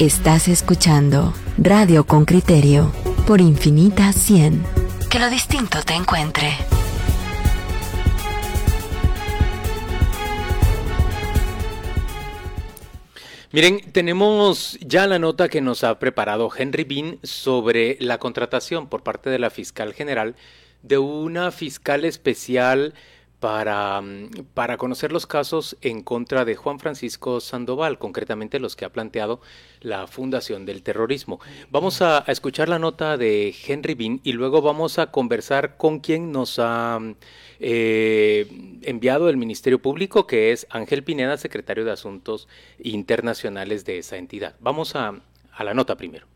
Estás escuchando Radio con Criterio por Infinita 100. Que lo distinto te encuentre. Miren, tenemos ya la nota que nos ha preparado Henry Bean sobre la contratación por parte de la fiscal general de una fiscal especial para, mm, para conocer los casos en contra de Juan Francisco Sandoval, concretamente los que ha planteado la Fundación del Terrorismo. Vamos a, escuchar la nota de Henry Bean y luego vamos a conversar con quien nos ha eh, enviado el Ministerio Público, que es Ángel Pineda, secretario de Asuntos Internacionales de esa entidad. Vamos a, a la nota primero.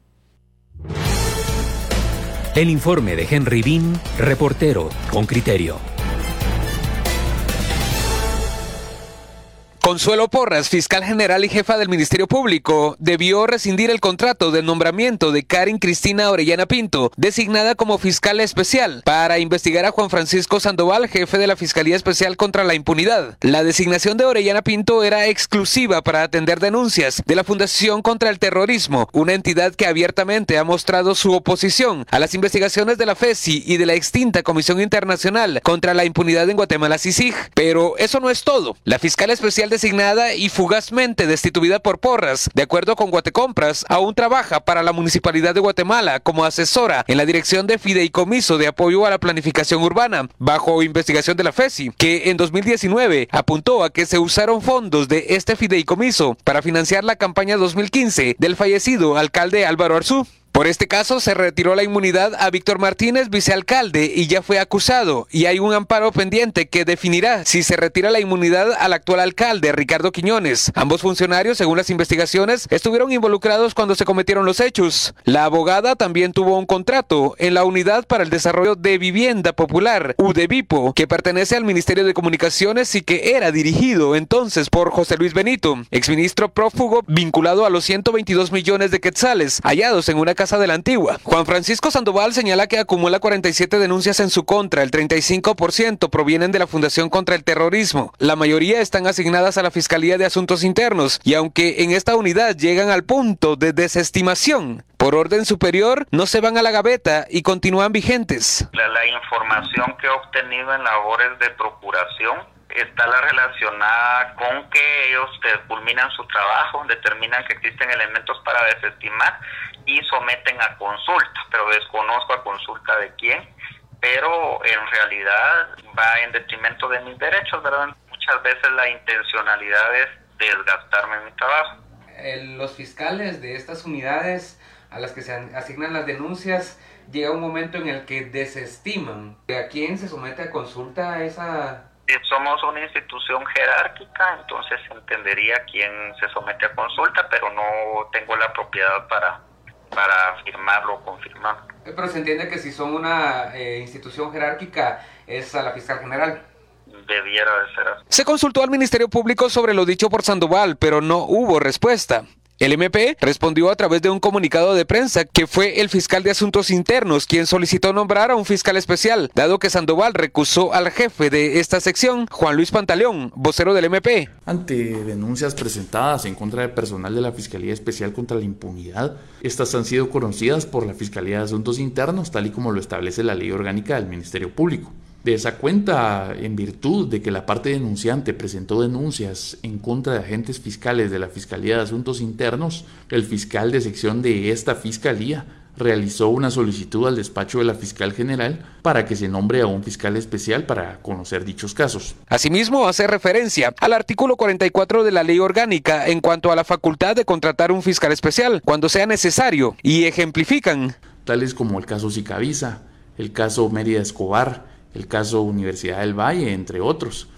El informe de Henry Bean, reportero con criterio. Consuelo Porras, fiscal general y jefa del Ministerio Público, debió rescindir el contrato de nombramiento de Karin Cristina Orellana Pinto, designada como fiscal especial, para investigar a Juan Francisco Sandoval, jefe de la Fiscalía Especial contra la Impunidad. La designación de Orellana Pinto era exclusiva para atender denuncias de la Fundación contra el Terrorismo, una entidad que abiertamente ha mostrado su oposición a las investigaciones de la FESI y de la extinta Comisión Internacional contra la Impunidad en Guatemala, CICIG. Pero eso no es todo. La fiscal especial de designada y fugazmente destituida por Porras. De acuerdo con Guatecompras, aún trabaja para la Municipalidad de Guatemala como asesora en la Dirección de Fideicomiso de Apoyo a la Planificación Urbana, bajo investigación de la FESI, que en 2019 apuntó a que se usaron fondos de este fideicomiso para financiar la campaña 2015 del fallecido alcalde Álvaro Arzú. Por este caso se retiró la inmunidad a Víctor Martínez, vicealcalde, y ya fue acusado, y hay un amparo pendiente que definirá si se retira la inmunidad al actual alcalde, Ricardo Quiñones. Ambos funcionarios, según las investigaciones, estuvieron involucrados cuando se cometieron los hechos. La abogada también tuvo un contrato en la Unidad para el Desarrollo de Vivienda Popular, UDEVIPO, que pertenece al Ministerio de Comunicaciones y que era dirigido entonces por José Luis Benito, exministro prófugo vinculado a los 122 millones de quetzales hallados en una casa de la Antigua. Juan Francisco Sandoval señala que acumula 47 denuncias en su contra, el 35% provienen de la Fundación contra el Terrorismo. La mayoría están asignadas a la Fiscalía de Asuntos Internos y aunque en esta unidad llegan al punto de desestimación, por orden superior no se van a la gaveta y continúan vigentes. La, la información que he obtenido en labores de procuración está la relacionada con que ellos culminan su trabajo, determinan que existen elementos para desestimar y someten a consulta, pero desconozco a consulta de quién, pero en realidad va en detrimento de mis derechos, ¿verdad? Muchas veces la intencionalidad es desgastarme en mi trabajo. los fiscales de estas unidades a las que se asignan las denuncias, llega un momento en el que desestiman. ¿A quién se somete a consulta esa somos una institución jerárquica, entonces entendería quién se somete a consulta, pero no tengo la propiedad para para afirmarlo o confirmarlo. Eh, pero se entiende que si son una eh, institución jerárquica es a la fiscal general. Debiera de ser así. Se consultó al Ministerio Público sobre lo dicho por Sandoval, pero no hubo respuesta. El MP respondió a través de un comunicado de prensa que fue el fiscal de Asuntos Internos quien solicitó nombrar a un fiscal especial, dado que Sandoval recusó al jefe de esta sección, Juan Luis Pantaleón, vocero del MP. Ante denuncias presentadas en contra del personal de la Fiscalía Especial contra la Impunidad, estas han sido conocidas por la Fiscalía de Asuntos Internos, tal y como lo establece la ley orgánica del Ministerio Público. De esa cuenta, en virtud de que la parte denunciante presentó denuncias en contra de agentes fiscales de la Fiscalía de Asuntos Internos, el fiscal de sección de esta fiscalía realizó una solicitud al despacho de la fiscal general para que se nombre a un fiscal especial para conocer dichos casos. Asimismo, hace referencia al artículo 44 de la ley orgánica en cuanto a la facultad de contratar un fiscal especial cuando sea necesario y ejemplifican. Tales como el caso Sicavisa, el caso Mérida Escobar, el caso Universidad del Valle, entre otros.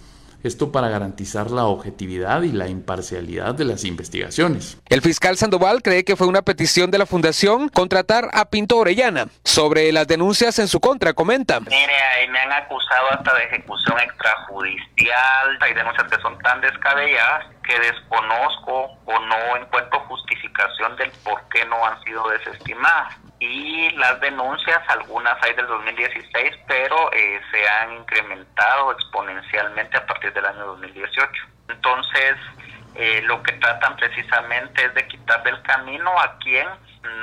Esto para garantizar la objetividad y la imparcialidad de las investigaciones. El fiscal Sandoval cree que fue una petición de la Fundación contratar a Pinto Orellana. Sobre las denuncias en su contra, comenta. Mire, ahí me han acusado hasta de ejecución extrajudicial. Hay denuncias que son tan descabelladas que desconozco o no encuentro justificación del por qué no han sido desestimadas y las denuncias, algunas hay del 2016, pero eh, se han incrementado exponencialmente a partir del año 2018. Entonces, eh, lo que tratan precisamente es de quitarle el camino a quien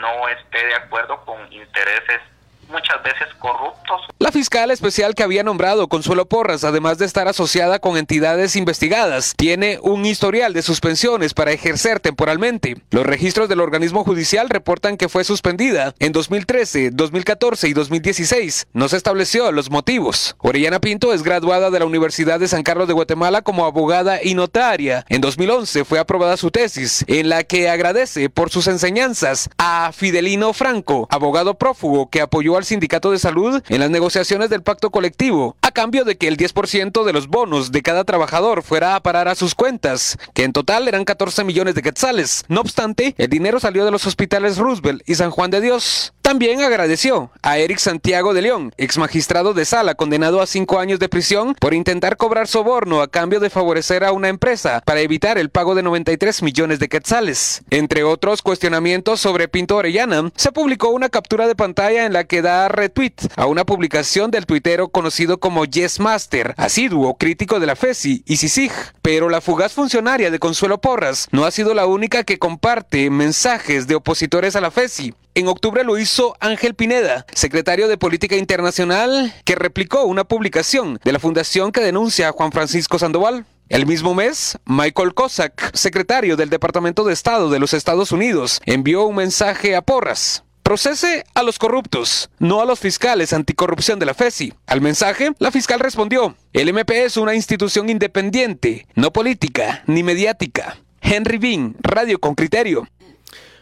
no esté de acuerdo con intereses muchas veces corruptos. La fiscal especial que había nombrado Consuelo Porras, además de estar asociada con entidades investigadas, tiene un historial de suspensiones para ejercer temporalmente. Los registros del organismo judicial reportan que fue suspendida en 2013, 2014 y 2016. No se estableció los motivos. Orellana Pinto es graduada de la Universidad de San Carlos de Guatemala como abogada y notaria. En 2011 fue aprobada su tesis, en la que agradece por sus enseñanzas a Fidelino Franco, abogado prófugo que apoyó al Sindicato de Salud en las negociaciones del pacto colectivo, a cambio de que el 10% de los bonos de cada trabajador fuera a parar a sus cuentas, que en total eran 14 millones de quetzales. No obstante, el dinero salió de los hospitales Roosevelt y San Juan de Dios. También agradeció a Eric Santiago de León, ex magistrado de sala condenado a cinco años de prisión por intentar cobrar soborno a cambio de favorecer a una empresa para evitar el pago de 93 millones de quetzales. Entre otros cuestionamientos sobre Pinto Orellana, se publicó una captura de pantalla en la que da retweet a una publicación del tuitero conocido como Yes Master, asiduo crítico de la FESI y CICIG. Pero la fugaz funcionaria de Consuelo Porras no ha sido la única que comparte mensajes de opositores a la FESI. En octubre lo hizo Ángel Pineda, secretario de Política Internacional, que replicó una publicación de la fundación que denuncia a Juan Francisco Sandoval. El mismo mes, Michael Cossack, secretario del Departamento de Estado de los Estados Unidos, envió un mensaje a Porras. Procese a los corruptos, no a los fiscales anticorrupción de la FESI. Al mensaje, la fiscal respondió, el MP es una institución independiente, no política ni mediática. Henry Bean, Radio con Criterio.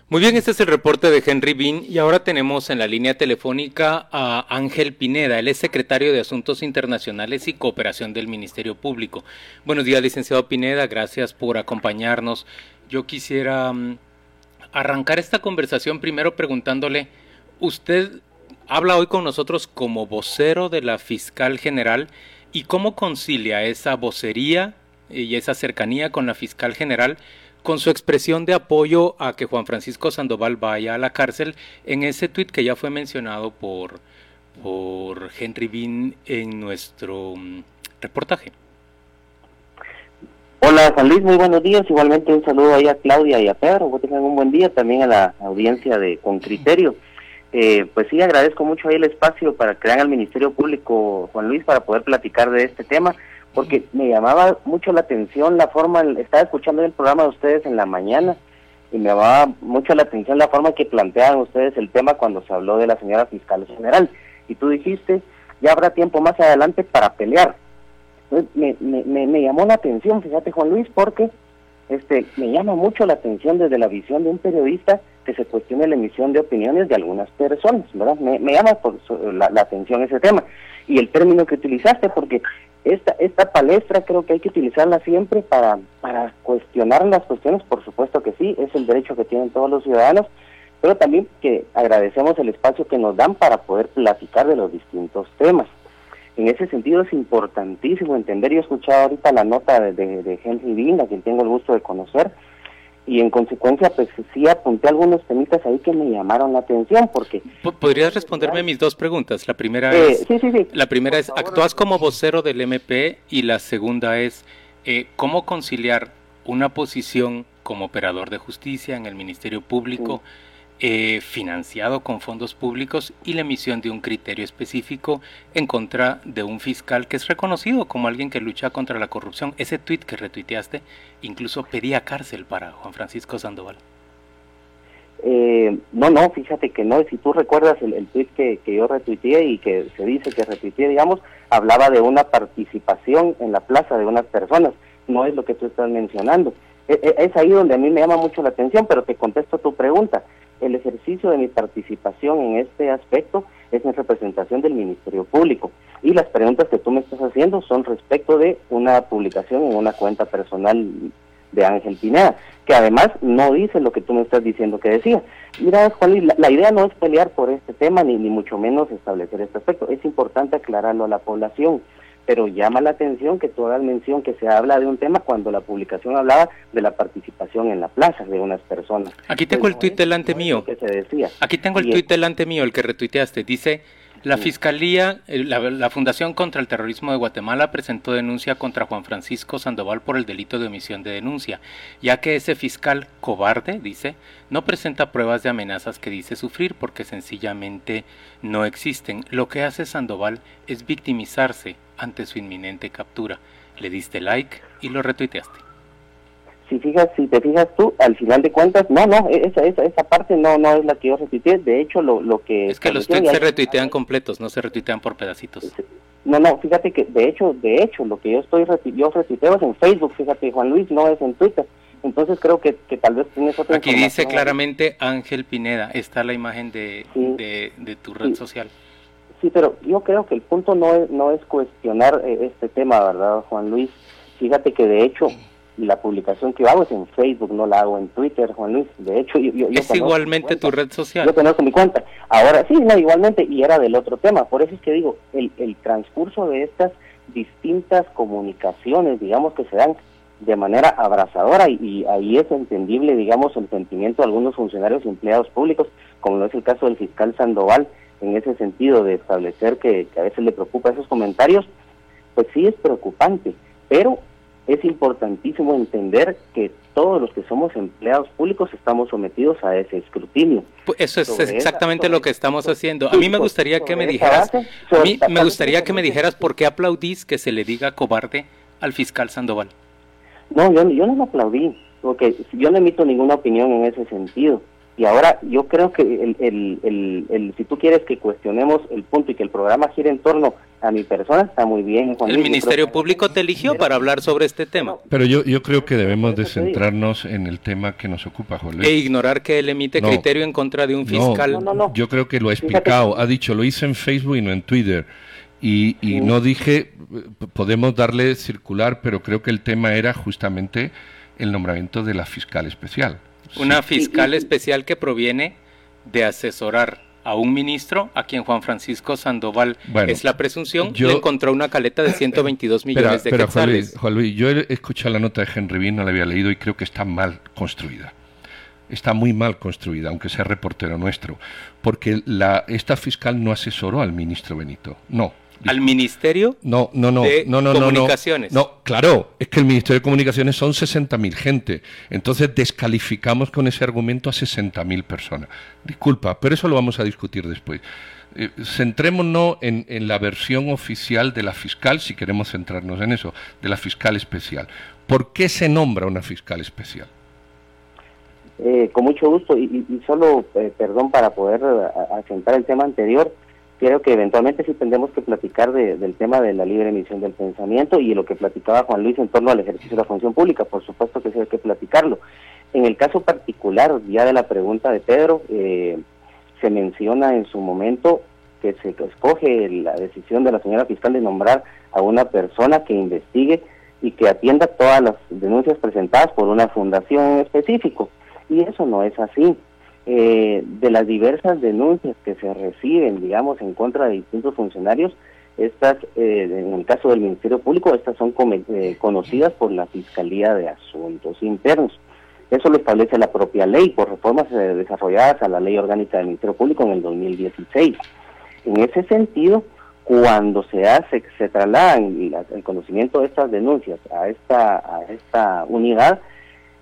Muy bien, este es el reporte de Henry Bean y ahora tenemos en la línea telefónica a Ángel Pineda, él es secretario de Asuntos Internacionales y Cooperación del Ministerio Público. Buenos días, licenciado Pineda, gracias por acompañarnos. Yo quisiera um, arrancar esta conversación primero preguntándole, usted habla hoy con nosotros como vocero de la fiscal general y cómo concilia esa vocería y esa cercanía con la fiscal general con su expresión de apoyo a que Juan Francisco Sandoval vaya a la cárcel en ese tuit que ya fue mencionado por, por Henry Bean en nuestro mm, reportaje. Hola Juan Luis, muy buenos días. Igualmente un saludo ahí a Claudia y a Pedro. Que tengan un buen día también a la audiencia de Con Criterio. Eh, pues sí, agradezco mucho ahí el espacio para crear al Ministerio Público, Juan Luis, para poder platicar de este tema porque me llamaba mucho la atención la forma, estaba escuchando el programa de ustedes en la mañana y me llamaba mucho la atención la forma que planteaban ustedes el tema cuando se habló de la señora fiscal general. Y tú dijiste, ya habrá tiempo más adelante para pelear. me, me, me, llamó la atención, fíjate Juan Luis, porque este me llama mucho la atención desde la visión de un periodista que se cuestione la emisión de opiniones de algunas personas, ¿verdad? Me, llama por la, la atención ese tema. Y el término que utilizaste, porque esta, esta palestra creo que hay que utilizarla siempre para, para cuestionar las cuestiones, por supuesto que sí, es el derecho que tienen todos los ciudadanos, pero también que agradecemos el espacio que nos dan para poder platicar de los distintos temas. En ese sentido es importantísimo entender, yo he escuchado ahorita la nota de, de, Henry Bean, a quien tengo el gusto de conocer, y en consecuencia pues sí apunté algunos temitas ahí que me llamaron la atención porque podrías responderme mis dos preguntas la primera eh, es sí, sí, sí. la primera es actúas como vocero del MP y la segunda es eh, cómo conciliar una posición como operador de justicia en el Ministerio Público eh, financiado con fondos públicos y la emisión de un criterio específico en contra de un fiscal que es reconocido como alguien que lucha contra la corrupción. Ese tuit que retuiteaste incluso pedía cárcel para Juan Francisco Sandoval. Eh, no, no, fíjate que no. Si tú recuerdas el, el tuit que, que, yo retuiteé y que se dice que retuiteé, digamos, hablaba de una participación en la plaza de unas personas. No es lo que tú estás mencionando. E, e, es ahí donde a mí me llama mucho la atención, pero te contesto tu pregunta el ejercicio de mi participación en este aspecto es en representación del Ministerio Público. Y las preguntas que tú me estás haciendo son respecto de una publicación en una cuenta personal de Ángel Pineda, que además no dice lo que tú me estás diciendo que decía. Mira, Juan, la, la idea no es pelear por este tema, ni, ni mucho menos establecer este aspecto. Es importante aclararlo a la población pero llama la atención que toda la mención que se habla de un tema cuando la publicación hablaba de la participación en la plaza de unas personas. Aquí tengo el tuit delante mío. Que se decía. Aquí tengo el tuit delante mío, el que retuiteaste. Dice, La Fiscalía, eh, la, Fundación contra el Terrorismo de Guatemala presentó denuncia contra Juan Francisco Sandoval por el delito de omisión de denuncia, ya que ese fiscal cobarde, dice, no presenta pruebas de amenazas que dice sufrir porque sencillamente no existen. Lo que hace Sandoval es victimizarse ante su inminente captura. Le diste like y lo retuiteaste si fijas, si te fijas tú, al final de cuentas, no, no, e-, esa, esa, esa parte no, no es la que yo retuiteé, de hecho lo, lo que... Es que los tweets se retuitean completos, no se retuitean por pedacitos. No, no, fíjate que de hecho, de hecho, lo que yo estoy yo retuiteo es en Facebook, fíjate Juan Luis, no es en Twitter. Entonces creo que, que tal vez tienes otra Aquí dice claramente Ángel Pineda, está la imagen de, de, tu red social. Sí, pero yo creo que el punto no es, no es cuestionar eh, este tema, ¿verdad, Juan Luis? Fíjate que de hecho la publicación que yo hago es en Facebook, no la hago en Twitter, Juan Luis. De hecho, yo, es igualmente tu red social. Yo conozco mi cuenta. Ahora sí, no, igualmente, y era del otro tema. Por eso es que digo, el, el transcurso de estas distintas comunicaciones, digamos, que se dan de manera abrazadora y, ahí es entendible, digamos, el sentimiento de algunos funcionarios y empleados públicos, como lo es el caso del fiscal Sandoval, en ese sentido de establecer que, que a veces le preocupa esos comentarios, pues sí es preocupante, pero es importantísimo entender que todos los que somos empleados públicos estamos sometidos a ese escrutinio. Pues eso es exactamente lo que estamos haciendo. A mí me gustaría que me dijeras, a mí me gustaría que me dijeras por qué aplaudís que se le diga cobarde al fiscal Sandoval. No, yo, yo no lo aplaudí, porque yo no emito ninguna opinión en ese sentido. Y ahora yo creo que el, el, el, si tú quieres que cuestionemos el punto y que el programa gire en torno a mi persona, está muy bien. el Ministerio Público te eligió para hablar sobre este tema. Pero yo, yo creo que debemos de centrarnos en el tema que nos ocupa, Jorge. E ignorar que él emite criterio en contra de un fiscal. No, yo creo que lo ha explicado. Ha dicho, lo hice en Facebook y no en Twitter. Y, y no dije, podemos darle circular, pero creo que el tema era justamente el nombramiento de la fiscal especial. Una fiscal especial que proviene de asesorar a un ministro a quien Juan Francisco Sandoval es la presunción yo, le encontró una caleta de 122 millones de pero, Juan Luis, Juan Luis, yo he escuchado la nota de Henry Bean, no la había leído y creo que está mal construida. Está muy mal construida, aunque sea reportero nuestro, porque la, esta fiscal no asesoró al ministro Benito, no al Ministerio no, no, no, de no, no, Comunicaciones. No, no, claro, es que el Ministerio de Comunicaciones son 60.000 gente. Entonces descalificamos con ese argumento a 60.000 personas. Disculpa, pero eso lo vamos a discutir después. Eh, centrémonos en, en, la versión oficial de la fiscal, si queremos centrarnos en eso, de la fiscal especial. ¿Por qué se nombra una fiscal especial? Eh, con mucho gusto, y, solo, eh, perdón, para poder asentar el tema anterior, creo que eventualmente sí tendremos que platicar del tema de la libre emisión del pensamiento y lo que platicaba Juan Luis en torno al ejercicio de la función pública, por supuesto que sí hay que platicarlo. En el caso particular, ya de la pregunta de Pedro, eh, se menciona en su momento que se escoge la decisión de la señora fiscal de nombrar a una persona que investigue y que atienda todas las denuncias presentadas por una fundación en específico. Y eso no es así. Eh, de las diversas denuncias que se reciben, digamos, en contra de distintos funcionarios, estas, eh, en el caso del Ministerio Público, estas son eh, conocidas por la Fiscalía de Asuntos Internos. Eso lo establece la propia ley por reformas desarrolladas a la Ley Orgánica del Ministerio Público en el 2016. En ese sentido, cuando se hace, se trasladan el conocimiento de estas denuncias a esta, a esta unidad,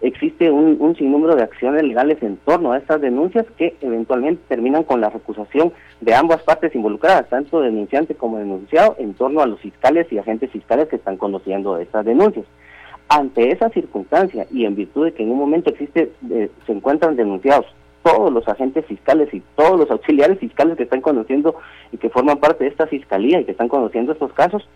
existe un, sinnúmero de acciones legales en torno a estas denuncias que eventualmente terminan con la recusación de ambas partes involucradas, tanto denunciante como denunciado, en torno a los fiscales y agentes fiscales que están conociendo estas denuncias. Ante esa circunstancia y en virtud de que en un momento existe, eh, se encuentran denunciados todos los agentes fiscales y todos los auxiliares fiscales que están conociendo y que forman parte de esta fiscalía y que están conociendo estos casos,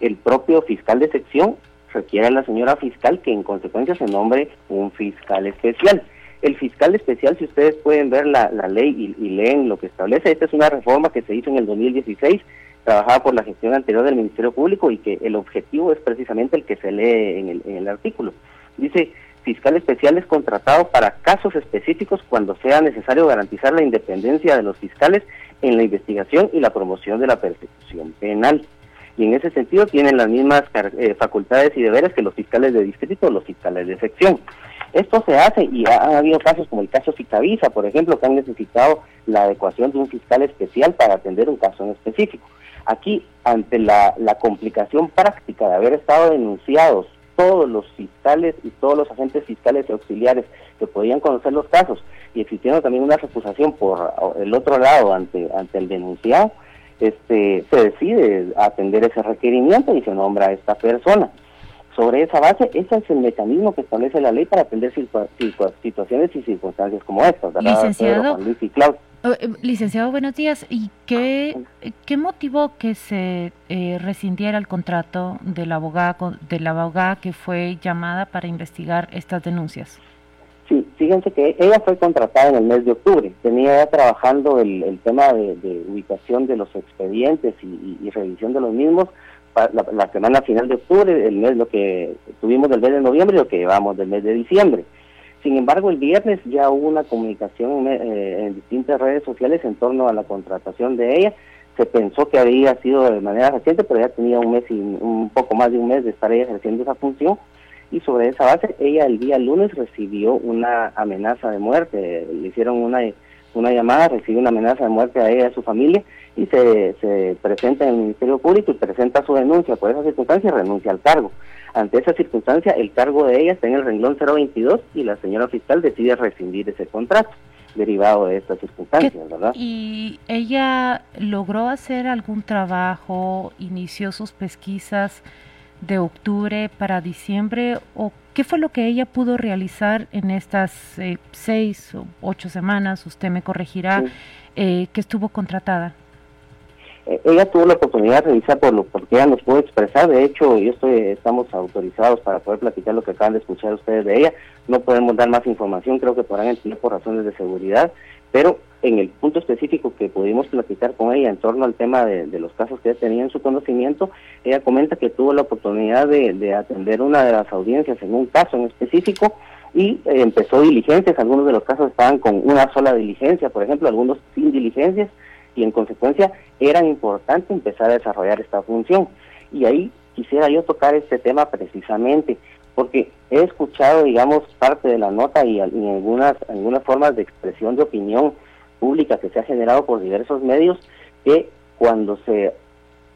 el propio fiscal de sección requiere a la señora fiscal que en consecuencia se nombre un fiscal especial. El fiscal especial, si ustedes pueden ver la, ley y, leen lo que establece, esta es una reforma que se hizo en el 2016, trabajada por la gestión anterior del Ministerio Público y que el objetivo es precisamente el que se lee en el artículo. Dice, fiscal especial es contratado para casos específicos cuando sea necesario garantizar la independencia de los fiscales en la investigación y la promoción de la persecución penal y en ese sentido tienen las mismas eh, facultades y deberes que los fiscales de distrito o los fiscales de sección. Esto se hace y ha, habido casos como el caso Cicavisa, por ejemplo, que han necesitado la adecuación de un fiscal especial para atender un caso en específico. Aquí, ante la, la complicación práctica de haber estado denunciados todos los fiscales y todos los agentes fiscales y auxiliares que podían conocer los casos y existiendo también una recusación por el otro lado ante, ante el denunciado, este, se decide atender ese requerimiento y se nombra a esta persona. Sobre esa base, ese es el mecanismo que establece la ley para atender situaciones y circunstancias como estas, Licenciado, oh, eh, licenciado, buenos días. ¿Y qué, qué motivó que se eh, rescindiera el contrato de la, abogada, de la abogada que fue llamada para investigar estas denuncias? Sí, fíjense que ella fue contratada en el mes de octubre. Tenía ya trabajando el, tema de, ubicación de los expedientes y, revisión de los mismos la, semana final de octubre, el mes lo que tuvimos del mes de noviembre y lo que llevamos del mes de diciembre. Sin embargo, el viernes ya hubo una comunicación eh, en distintas redes sociales en torno a la contratación de ella. Se pensó que había sido de manera reciente, pero ya tenía un mes y un poco más de un mes de estar ella ejerciendo esa función y sobre esa base ella el día lunes recibió una amenaza de muerte, le hicieron una, una llamada, recibió una amenaza de muerte a ella y a su familia y se, se presenta en el Ministerio Público y presenta su denuncia por esa circunstancia y renuncia al cargo. Ante esa circunstancia el cargo de ella está en el renglón 022 y la señora fiscal decide rescindir ese contrato derivado de estas circunstancias, ¿verdad? ¿Y ella logró hacer algún trabajo, inició sus pesquisas? De octubre para diciembre o qué fue lo que ella pudo realizar en estas eh, seis o ocho semanas, usted me corregirá, eh, que estuvo contratada. Eh, ella tuvo la oportunidad de revisar por lo porque ella nos pudo expresar, de hecho, y estoy, estamos autorizados para poder platicar lo que acaban de escuchar ustedes de ella, no podemos dar más información, creo que podrán entender por razones de seguridad, pero en el punto específico que pudimos platicar con ella en torno al tema de, los casos que ella tenía en su conocimiento, ella comenta que tuvo la oportunidad de, atender una de las audiencias en un caso en específico y eh, empezó diligencias, algunos de los casos estaban con una sola diligencia, por ejemplo, algunos sin diligencias, y en consecuencia era importante empezar a desarrollar esta función. Y ahí quisiera yo tocar este tema precisamente, porque he escuchado, digamos, parte de la nota y, algunas, algunas formas de expresión de opinión pública que se ha generado por diversos medios, que cuando se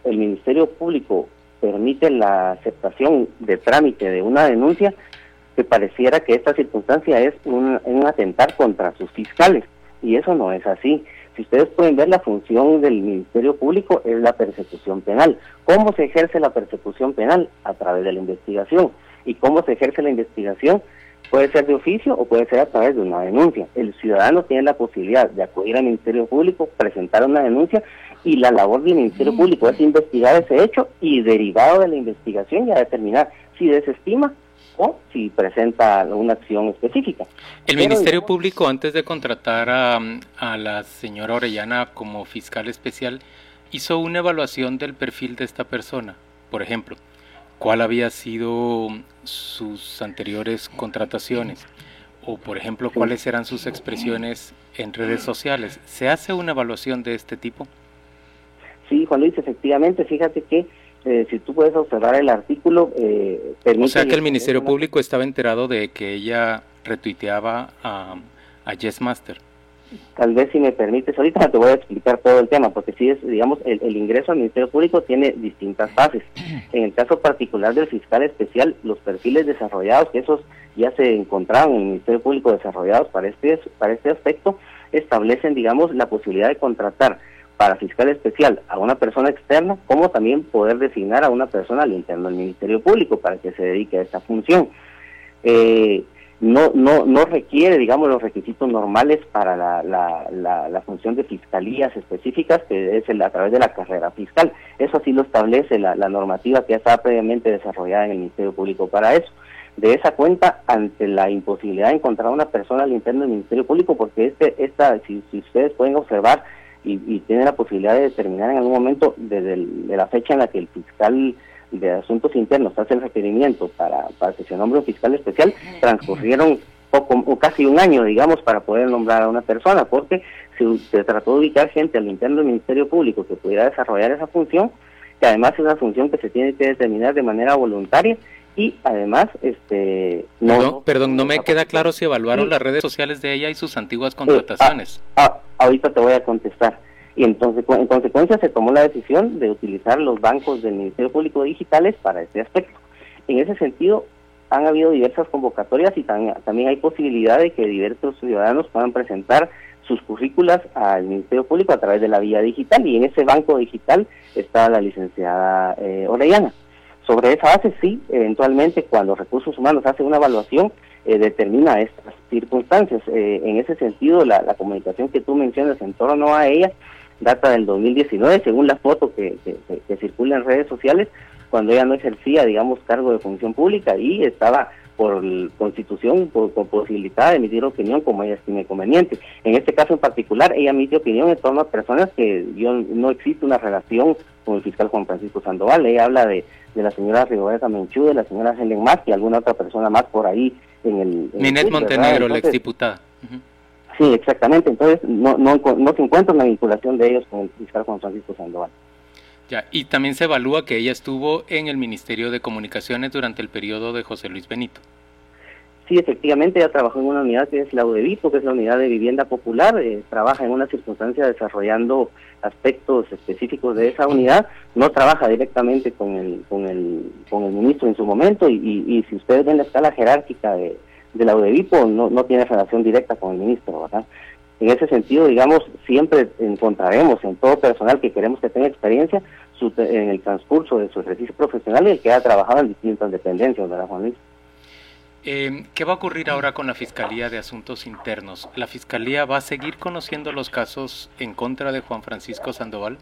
el Ministerio Público permite la aceptación de trámite de una denuncia, que pareciera que esta circunstancia es un, un atentar contra sus fiscales, y eso no es así. Si ustedes pueden ver, la función del Ministerio Público es la persecución penal. ¿Cómo se ejerce la persecución penal? A través de la investigación y cómo se ejerce la investigación puede ser de oficio o puede ser a través de una denuncia. El ciudadano tiene la posibilidad de acudir al Ministerio Público, presentar una denuncia y la labor del Ministerio Público es investigar ese hecho y derivado de la investigación ya determinar si desestima o si presenta una acción específica. El Ministerio Público, antes de contratar a, a la señora Orellana como fiscal especial, hizo una evaluación del perfil de esta persona. Por ejemplo, cuál había sido sus anteriores contrataciones o por ejemplo cuáles eran sus expresiones en redes sociales. ¿Se hace una evaluación de este tipo? Sí, Juan Luis, efectivamente, fíjate que eh, si tú puedes observar el artículo, eh, O sea que el Ministerio Público estaba enterado de que ella retuiteaba a, a Yes Master tal vez si me permites, ahorita te voy a explicar todo el tema, porque si es, digamos, el, ingreso al Ministerio Público tiene distintas fases. En el caso particular del fiscal especial, los perfiles desarrollados, que esos ya se encontraban en el Ministerio Público desarrollados para este, para este aspecto, establecen, digamos, la posibilidad de contratar para fiscal especial a una persona externa, como también poder designar a una persona al interno del Ministerio Público para que se dedique a esta función. Eh, no, no, no requiere, digamos, los requisitos normales para la, la, la, función de fiscalías específicas, que es el, a través de la carrera fiscal. Eso así lo establece la, la normativa que ya estaba previamente desarrollada en el Ministerio Público para eso. De esa cuenta, ante la imposibilidad de encontrar una persona al interno del Ministerio Público, porque este, esta, si, si ustedes pueden observar y, y la posibilidad de determinar en algún momento desde de la fecha en la que el fiscal de Asuntos Internos hace el requerimiento para, para que se nombre un fiscal especial, transcurrieron poco, casi un año, digamos, para poder nombrar a una persona, porque se, se trató de ubicar gente al interno del Ministerio Público que pudiera desarrollar esa función, que además es una función que se tiene que determinar de manera voluntaria y además este no perdón, no, me queda claro si evaluaron las redes sociales de ella y sus antiguas contrataciones. Ah, ah, ahorita te voy a contestar y entonces en consecuencia se tomó la decisión de utilizar los bancos del Ministerio Público Digitales para este aspecto en ese sentido han habido diversas convocatorias y también hay posibilidad de que diversos ciudadanos puedan presentar sus currículas al Ministerio Público a través de la vía digital y en ese banco digital está la licenciada eh, Orellana. Sobre esa base, sí, eventualmente cuando Recursos Humanos hace una evaluación, eh, determina estas circunstancias. Eh, en ese sentido, la, comunicación que tú mencionas en torno a ella data del 2019, según la foto que, que circula en redes sociales, cuando ella no ejercía, digamos, cargo de función pública y estaba por constitución, por, posibilidad de emitir opinión como ella estime conveniente. En este caso en particular, ella emite opinión en torno a personas que yo, no existe una relación con el fiscal Juan Francisco Sandoval. Ella habla de, de la señora Rigoberta Menchú, de la señora Helen Más y alguna otra persona más por ahí en el... Minet Montenegro, la exdiputada. Sí, exactamente. Entonces no, no, no se encuentra una vinculación de ellos con el fiscal Juan Francisco Sandoval. Ya, y también se evalúa que ella estuvo en el Ministerio de Comunicaciones durante el periodo de José Luis Benito. Sí, efectivamente, ella trabajó en una unidad que es la UDEVIPO, que es la unidad de vivienda popular, eh, trabaja en una circunstancia desarrollando aspectos específicos de esa unidad, no trabaja directamente con el, con el, con el ministro en su momento y, y, si ustedes ven la escala jerárquica de, de la UDEVIPO, no, no tiene relación directa con el ministro, ¿verdad? En ese sentido, digamos, siempre encontraremos en todo personal que queremos que tenga experiencia en el transcurso de su ejercicio profesional y el que ha trabajado en distintas dependencias, ¿verdad, Juan Luis? Eh, ¿Qué va a ocurrir ahora con la Fiscalía de Asuntos Internos? ¿La Fiscalía va a seguir conociendo los casos en contra de Juan Francisco Sandoval?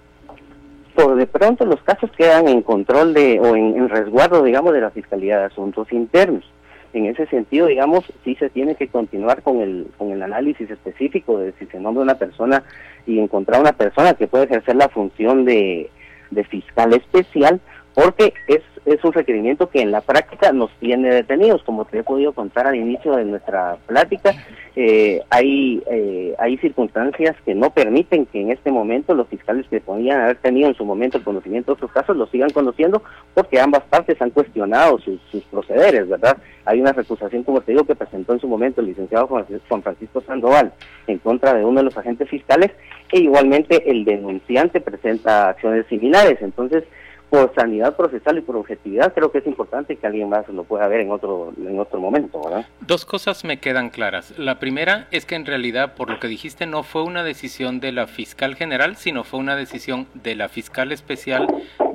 Por de pronto los casos quedan en control de o en resguardo, digamos, de la Fiscalía de Asuntos Internos en ese sentido, digamos, sí se tiene que continuar con el, con el análisis específico de si se nombra una persona y encontrar una persona que puede ejercer la función de, de fiscal especial, porque es es un requerimiento que en la práctica nos tiene detenidos, como te he podido contar al inicio de nuestra plática, eh, hay, eh, hay circunstancias que no permiten que en este momento los fiscales que podían haber tenido en su momento el conocimiento de otros casos lo sigan conociendo porque ambas partes han cuestionado sus, procederes, ¿verdad? Hay una recusación, como te digo, que presentó en su momento el licenciado Juan Francisco Sandoval en contra de uno de los agentes fiscales e igualmente el denunciante presenta acciones similares. Entonces, por sanidad procesal y por objetividad, creo que es importante que alguien más lo pueda ver en otro, en otro momento, ¿verdad? Dos cosas me quedan claras. La primera es que en realidad, por lo que dijiste, no fue una decisión de la fiscal general, sino fue una decisión de la fiscal especial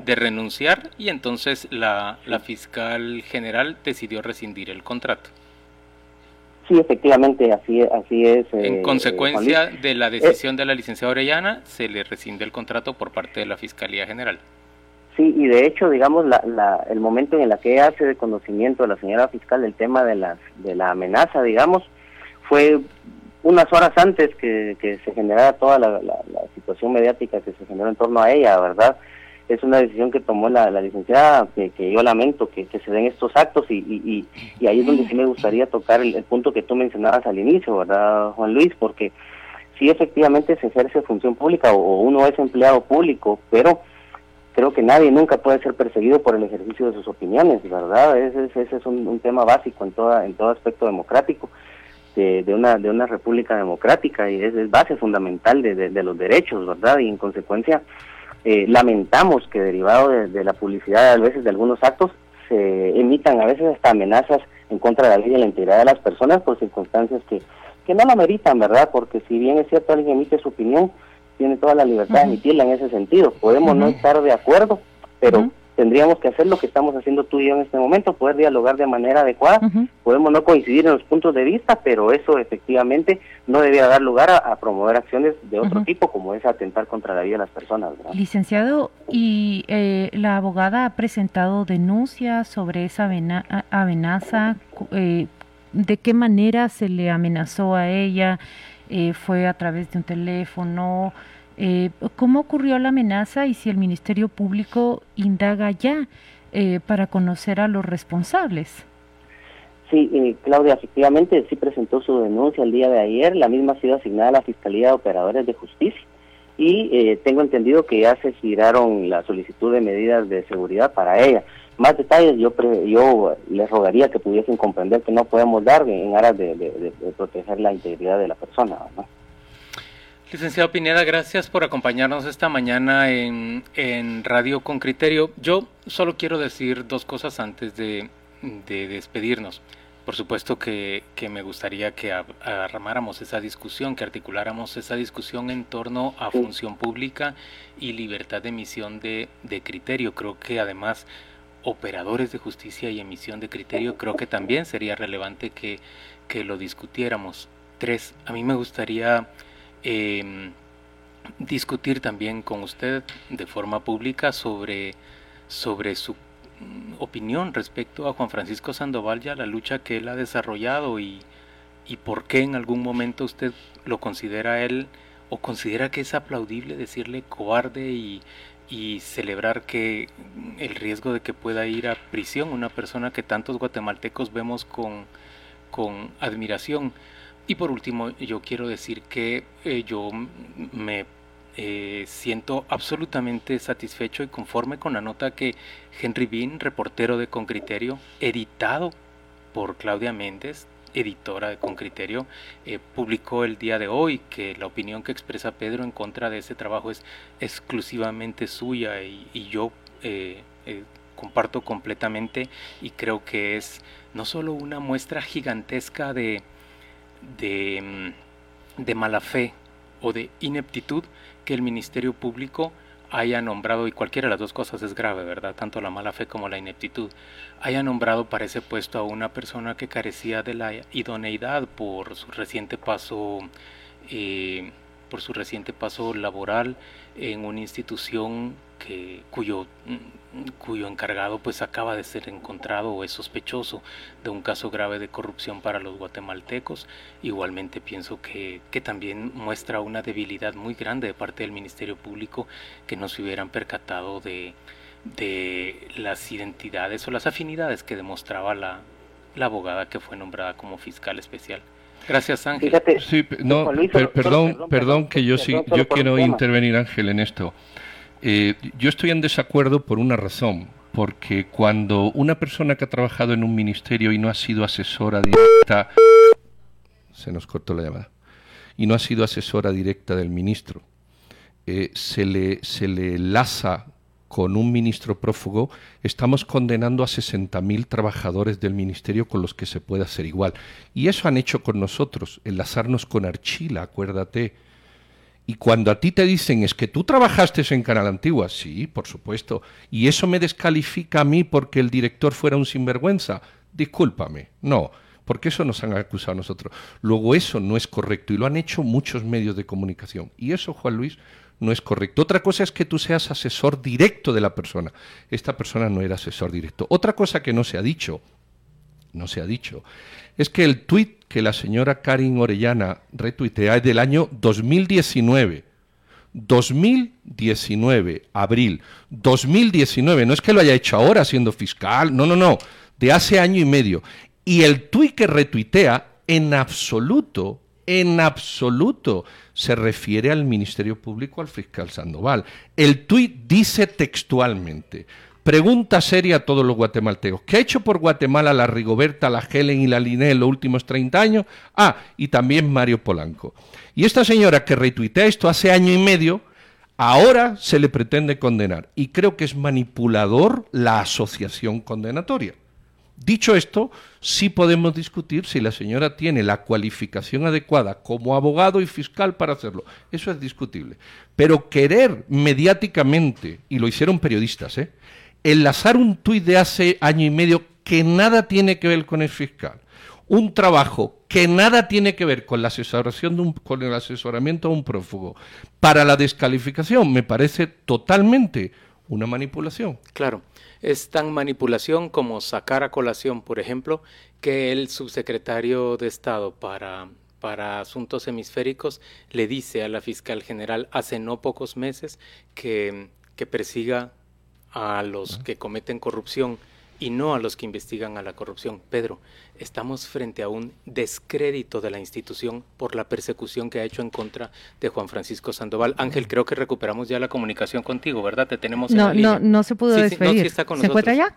de renunciar y entonces la, la fiscal general decidió rescindir el contrato. Sí, efectivamente, así, así es. en eh, consecuencia de la decisión de la licenciada Orellana, se le rescinde el contrato por parte de la Fiscalía General. Sí, y de hecho, digamos, la, la, el momento en el que hace de conocimiento a la señora fiscal del tema de, las, de la amenaza, digamos, fue unas horas antes que, que se generara toda la, la, situación mediática que se generó en torno a ella, ¿verdad? Es una decisión que tomó la, licenciada, que, que, yo lamento que, que, se den estos actos y, y, y, ahí es donde sí me gustaría tocar el, punto que tú mencionabas al inicio, ¿verdad, Juan Luis? Porque sí efectivamente se ejerce función pública o uno es empleado público, pero creo que nadie nunca puede ser perseguido por el ejercicio de sus opiniones, ¿verdad? Ese, ese es un, tema básico en, toda, en todo aspecto democrático de, de, una, de una república democrática y es, base fundamental de, los derechos, ¿verdad? Y en consecuencia eh, lamentamos que derivado de, la publicidad a veces de algunos actos se emitan a veces hasta amenazas en contra de la vida y la integridad de las personas por circunstancias que, que no la meritan, ¿verdad? Porque si bien es cierto alguien emite su opinión, tiene toda la libertad de emitirla en ese sentido. Podemos no estar de acuerdo, pero tendríamos que hacer lo que estamos haciendo tú y yo en este momento, poder dialogar de manera adecuada. Podemos no coincidir en los puntos de vista, pero eso efectivamente no debería dar lugar a, promover acciones de otro tipo, como es atentar contra la vida de las personas. Licenciado, ¿y eh, la abogada ha presentado denuncias sobre esa amenaza? Eh, ¿De qué manera se le amenazó a ella? Eh, fue a través de un teléfono. Eh, ¿Cómo ocurrió la amenaza y si el Ministerio Público indaga ya eh, para conocer a los responsables? Sí, Claudia, efectivamente sí presentó su denuncia el día de ayer. La misma ha sido asignada a la Fiscalía de Operadores de Justicia. y eh, tengo entendido que ya se giraron la solicitud de medidas de seguridad para ella. Más detalles yo yo les rogaría que pudiesen comprender que no podemos dar en aras de, proteger la integridad de la persona. Licenciado Pineda, gracias por acompañarnos esta mañana en, en Radio con Criterio. Yo solo quiero decir dos cosas antes de, de despedirnos. Por supuesto que, me gustaría que armáramos esa discusión, que articuláramos esa discusión en torno a función pública y libertad de emisión de, criterio. Creo que además operadores de justicia y emisión de criterio, creo que también sería relevante que, lo discutiéramos. Tres, a mí me gustaría em, discutir también con usted de forma pública sobre, sobre su opinión respecto a Juan Francisco Sandoval y a la lucha que él ha desarrollado y, y por qué en algún momento usted lo considera él o considera que es aplaudible decirle cobarde y, y celebrar que el riesgo de que pueda ir a prisión una persona que tantos guatemaltecos vemos con, con admiración. Y por último, yo quiero decir que eh, yo me eh, siento absolutamente satisfecho y conforme con la nota que Henry Bean, reportero de Con Criterio, editado por Claudia Méndez, editora de Con Criterio, eh, publicó el día de hoy que la opinión que expresa Pedro en contra de ese trabajo es exclusivamente suya y, yo eh, comparto completamente y creo que es no solo una muestra gigantesca de, de, de mala fe o de ineptitud, que el Ministerio Público haya nombrado, y cualquiera de las dos cosas es grave, ¿verdad? Tanto la mala fe como la ineptitud, haya nombrado para ese puesto a una persona que carecía de la idoneidad por su reciente paso, eh, por su reciente paso laboral en una institución que, cuyo cuyo encargado pues acaba de ser encontrado o es sospechoso de un caso grave de corrupción para los guatemaltecos. Igualmente pienso que, que también muestra una debilidad muy grande de parte del Ministerio Público que no se hubieran percatado de, de las identidades o las afinidades que demostraba la, la abogada que fue nombrada como fiscal especial. Gracias, Ángel. sí, no, perdón, perdón, que yo sí, yo quiero intervenir, Ángel, en esto. Eh, yo estoy en desacuerdo por una razón, porque cuando una persona que ha trabajado en un ministerio y no ha sido asesora directa, se nos cortó la llamada, y no ha sido asesora directa del ministro, eh, se, le, se le laza con un ministro prófugo, estamos condenando a 60.000 trabajadores del ministerio con los que se puede hacer igual. Y eso han hecho con nosotros, enlazarnos con Archila, acuérdate y cuando a ti te dicen es que tú trabajaste en Canal Antigua, sí, por supuesto, y eso me descalifica a mí porque el director fuera un sinvergüenza, discúlpame, no, porque eso nos han acusado a nosotros. Luego eso no es correcto y lo han hecho muchos medios de comunicación. Y eso, Juan Luis, no es correcto. Otra cosa es que tú seas asesor directo de la persona. Esta persona no era asesor directo. Otra cosa que no se ha dicho, no se ha dicho, es que el tuit que la señora Karin Orellana retuitea es del año 2019. 2019, abril. 2019, no es que lo haya hecho ahora siendo fiscal, no, no, no, de hace año y medio. Y el tuit que retuitea en absoluto, en absoluto, se refiere al Ministerio Público, al fiscal Sandoval. El tuit dice textualmente, Pregunta seria a todos los guatemaltecos. ¿Qué ha hecho por Guatemala la Rigoberta, la Helen y la Liné en los últimos 30 años? Ah, y también Mario Polanco. Y esta señora que retuitea esto hace año y medio, ahora se le pretende condenar. Y creo que es manipulador la asociación condenatoria. Dicho esto, sí podemos discutir si la señora tiene la cualificación adecuada como abogado y fiscal para hacerlo. Eso es discutible. Pero querer mediáticamente, y lo hicieron periodistas, ¿eh? Enlazar un tuit de hace año y medio que nada tiene que ver con el fiscal, un trabajo que nada tiene que ver con la asesoración de un, con el asesoramiento de un prófugo para la descalificación, me parece totalmente una manipulación. Claro, es tan manipulación como sacar a colación, por ejemplo, que el subsecretario de Estado para para asuntos hemisféricos le dice a la fiscal general hace no pocos meses que, que persiga a los que cometen corrupción y no a los que investigan a la corrupción. Pedro, estamos frente a un descrédito de la institución por la persecución que ha hecho en contra de Juan Francisco Sandoval. Ángel, creo que recuperamos ya la comunicación contigo, ¿verdad? Te tenemos no, en la no, no se pudo despedir. ¿Se encuentra ya?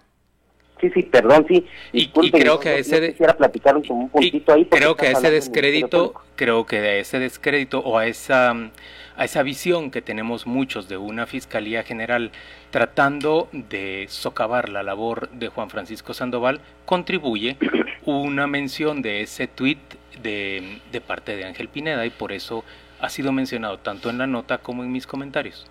Sí, sí, perdón, sí. Y, creo que a ese quisiera platicar un, puntito ahí. Creo que a ese descrédito, creo que a ese descrédito o a esa a esa visión que tenemos muchos de una Fiscalía General tratando de socavar la labor de Juan Francisco Sandoval, contribuye una mención de ese tuit de, de parte de Ángel Pineda y por eso ha sido mencionado tanto en la nota como en mis comentarios.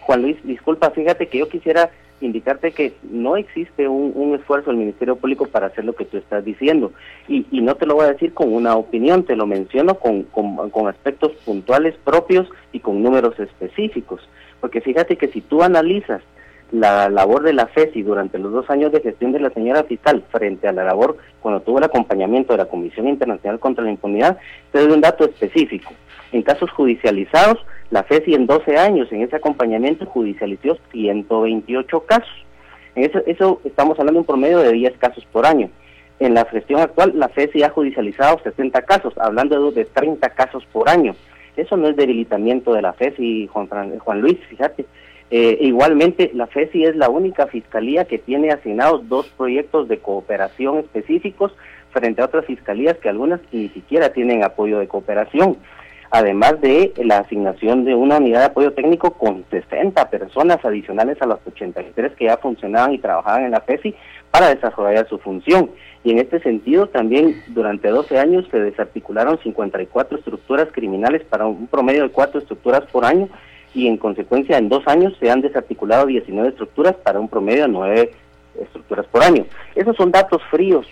Juan Luis, disculpa, fíjate que yo quisiera indicarte que no existe un, esfuerzo del Ministerio Público para hacer lo que tú estás diciendo. Y, no te lo voy a decir con una opinión, te lo menciono con, con, aspectos puntuales propios y con números específicos. Porque fíjate que si tú analizas la labor de la FESI durante los dos años de gestión de la señora fiscal frente a la labor cuando tuvo el acompañamiento de la Comisión Internacional contra la Impunidad, te doy un dato específico. En casos judicializados, la FESI en 12 años en ese acompañamiento judicializó 128 casos. En eso, eso estamos hablando de un promedio de 10 casos por año. En la gestión actual, la FESI ha judicializado 60 casos, hablando de 30 casos por año. Eso no es debilitamiento de la FESI, Juan, Juan Luis, fíjate. Eh, igualmente, la FESI es la única fiscalía que tiene asignados dos proyectos de cooperación específicos frente a otras fiscalías que algunas ni siquiera tienen apoyo de cooperación además de la asignación de una unidad de apoyo técnico con 60 personas adicionales a las 83 que ya funcionaban y trabajaban en la FESI para desarrollar su función. Y en este sentido, también durante 12 años se desarticularon 54 estructuras criminales para un promedio de cuatro estructuras por año y en consecuencia en dos años se han desarticulado 19 estructuras para un promedio de 9 estructuras por año. Esos son datos fríos,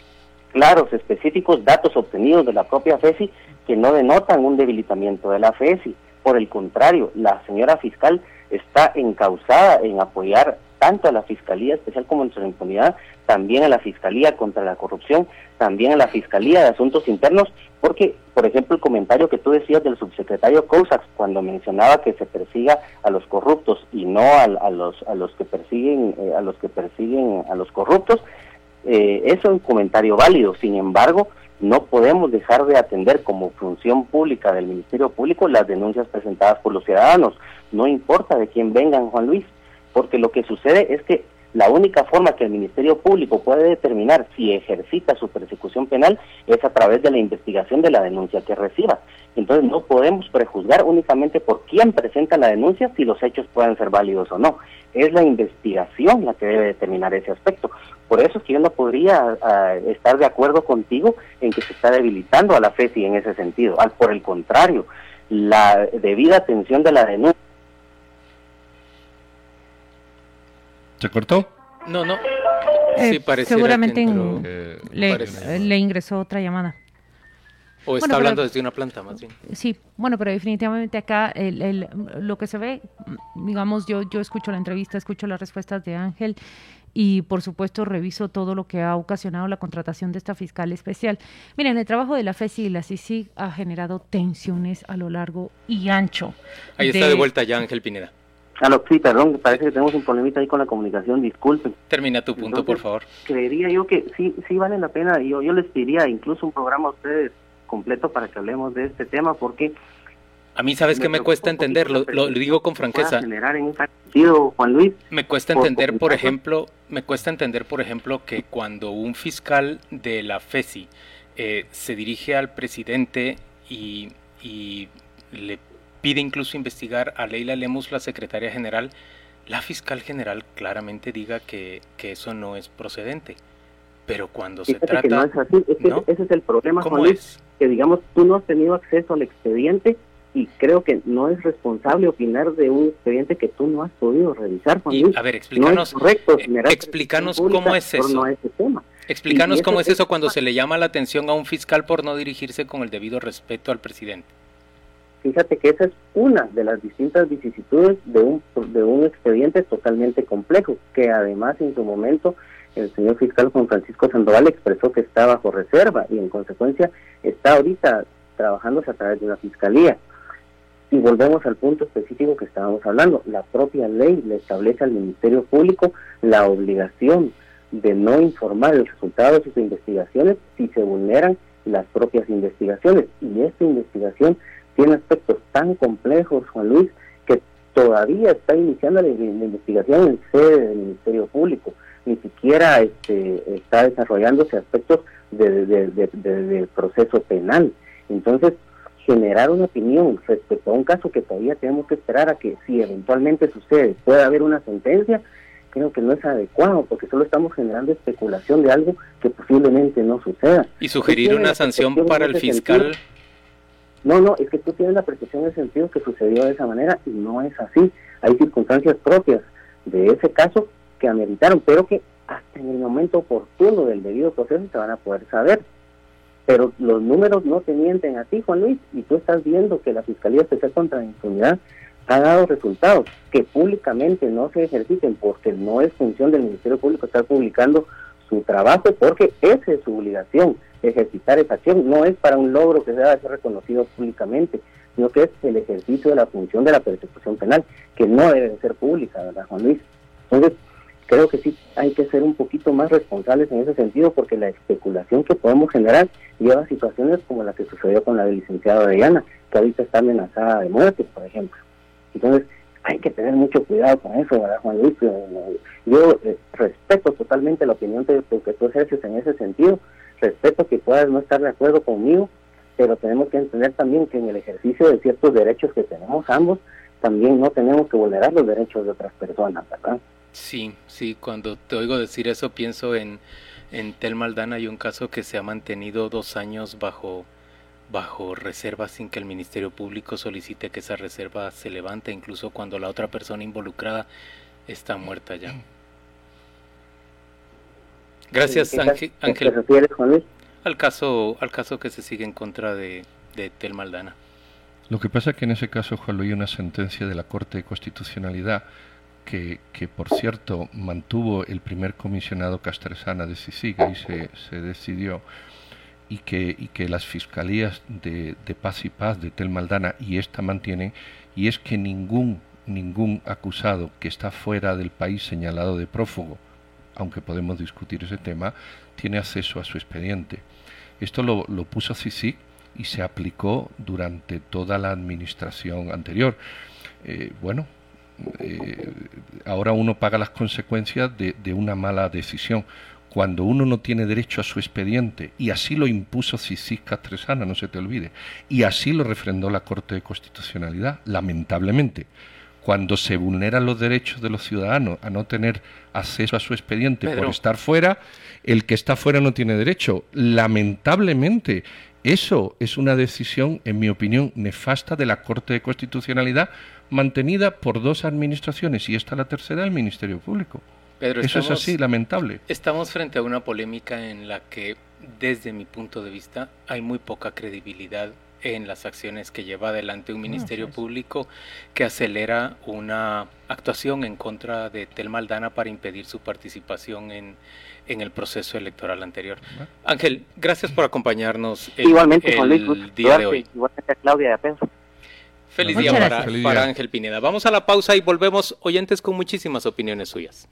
claros, específicos, datos obtenidos de la propia FESI que no denotan un debilitamiento de la FESI. Por el contrario, la señora fiscal está encausada en apoyar tanto a la Fiscalía Especial como en su Impunidad, también a la Fiscalía contra la Corrupción, también a la Fiscalía de Asuntos Internos, porque, por ejemplo, el comentario que tú decías del subsecretario Kousax cuando mencionaba que se persiga a los corruptos y no a, los a los que persiguen eh, a los que persiguen a los corruptos, eh, es un comentario válido. Sin embargo, no podemos dejar de atender como función pública del Ministerio Público las denuncias presentadas por los ciudadanos, no importa de quién vengan, Juan Luis, porque lo que sucede es que la única forma que el Ministerio Público puede determinar si ejercita su persecución penal es a través de la investigación de la denuncia que reciba. Entonces no podemos prejuzgar únicamente por quién presenta la denuncia si los hechos pueden ser válidos o no. Es la investigación la que debe determinar ese aspecto. Por eso es que yo no podría ah, estar de acuerdo contigo en que se está debilitando a la FESI en ese sentido. Al, por el contrario, la debida atención de la denuncia. ¿Se cortó? No, no. Eh, seguramente le ingresó otra llamada. ¿O está hablando desde una planta más bien? Sí, bueno, pero definitivamente acá el, lo que se ve, digamos, yo, yo escucho la entrevista, escucho las respuestas de Ángel y por supuesto reviso todo lo que ha ocasionado la contratación de esta fiscal especial. Miren, el trabajo de la FESI y la CICIG ha generado tensiones a lo largo y ancho. Ahí está de vuelta ya Ángel Pineda. Ah, sí, perdón, parece que tenemos un problemita ahí con la comunicación, disculpen. Termina tu punto, por favor. Creería yo que sí, sí vale la pena, yo, yo les pediría incluso un programa a ustedes completo para que hablemos de este tema porque... A mí, ¿sabes que me cuesta entender? Lo, lo, digo con franqueza. en sentido, Juan Luis. Me cuesta entender, por, ejemplo, me cuesta entender, por ejemplo, que cuando un fiscal de la FESI eh, se dirige al presidente y, y le pide incluso investigar a Leila Lemus, la secretaria general, la fiscal general claramente diga que, que eso no es procedente. Pero cuando se trata... Que no es así, ese es el problema, Juan Luis que digamos tú no has tenido acceso al expediente y creo que no es responsable opinar de un expediente que tú no has podido revisar. a ver, explícanos, eh, explícanos cómo es eso. Explícanos cómo es eso cuando se le llama la atención a un fiscal por no dirigirse con el debido respeto al presidente. Fíjate que esa es una de las distintas vicisitudes de un, de un expediente totalmente complejo, que además en su momento el señor fiscal Juan Francisco Sandoval expresó que está bajo reserva y en consecuencia está ahorita trabajándose a través de una fiscalía. Y volvemos al punto específico que estábamos hablando. La propia ley le establece al Ministerio Público la obligación de no informar el resultado de sus investigaciones si se vulneran las propias investigaciones. Y esta investigación tiene aspectos tan complejos, Juan Luis, que todavía está iniciando la, investigación en sede del Ministerio Público. Ni siquiera este, está desarrollándose aspectos del proceso penal. Entonces, generar una opinión respecto a un caso que todavía tenemos que esperar a que si eventualmente sucede pueda haber una sentencia, creo que no es adecuado porque solo estamos generando especulación de algo que posiblemente no suceda. ¿Y sugerir una sanción para el fiscal? No, no, es que tú tienes la percepción de sentido que sucedió de esa manera y no es así. Hay circunstancias propias de ese caso que ameritaron, pero que hasta en el momento oportuno del debido proceso se van a poder saber. Pero los números no te mienten a ti, Juan Luis, y tú estás viendo que la Fiscalía Especial contra la Impunidad ha dado resultados que públicamente no se ejerciten porque no es función del Ministerio Público estar publicando su trabajo porque esa es su obligación, ejercitar esa acción, no es para un logro que sea reconocido públicamente, sino que es el ejercicio de la función de la persecución penal, que no debe ser pública, ¿verdad, Juan Luis? Entonces, creo que sí hay que ser un poquito más responsables en ese sentido porque la especulación que podemos generar lleva a situaciones como la que sucedió con la del licenciado Diana, que ahorita está amenazada de muerte, por ejemplo. Entonces, hay que tener mucho cuidado con eso, ¿verdad, Juan Luis? Yo eh, respeto totalmente la opinión que, que tú ejerces en ese sentido, respeto que puedas no estar de acuerdo conmigo, pero tenemos que entender también que en el ejercicio de ciertos derechos que tenemos ambos, también no tenemos que vulnerar los derechos de otras personas, ¿verdad? Sí, sí, cuando te oigo decir eso pienso en, en Tel Maldana y un caso que se ha mantenido dos años bajo, bajo reserva sin que el Ministerio Público solicite que esa reserva se levante, incluso cuando la otra persona involucrada está muerta ya. Gracias, Ángel. Ángel. Al caso, al caso que se sigue en contra de, de Tel Maldana. Lo que pasa es que en ese caso, Juan Luis, una sentencia de la Corte de Constitucionalidad que, por cierto mantuvo el primer comisionado Castresana de Sisiga y se, se decidió y que, y que las fiscalías de, de, Paz y Paz de Tel Maldana y esta mantienen y es que ningún ningún acusado que está fuera del país señalado de prófugo aunque podemos discutir ese tema tiene acceso a su expediente esto lo, lo puso CICIG y se aplicó durante toda la administración anterior eh, bueno eh, ahora uno paga las consecuencias de, una mala decisión. Cuando uno no tiene derecho a su expediente, y así lo impuso Cicis Castresana, no se te olvide, y así lo refrendó la Corte de Constitucionalidad, lamentablemente, cuando se vulneran los derechos de los ciudadanos a no tener acceso a su expediente por estar fuera, el que está fuera no tiene derecho. Lamentablemente, eso es una decisión, en mi opinión, nefasta de la Corte de Constitucionalidad mantenida por dos administraciones y esta la tercera el Ministerio Público. Eso es así, lamentable. Estamos frente a una polémica en la que, desde mi punto de vista, hay muy poca credibilidad en las acciones que lleva adelante un Ministerio Público que acelera una actuación en contra de Tel Maldana para impedir su participación en, en el proceso electoral anterior. Ángel, gracias por acompañarnos el, Igualmente, el día de hoy. Igualmente a Claudia de Feliz día para, para Ángel Pineda. Vamos a la pausa y volvemos oyentes con muchísimas opiniones suyas.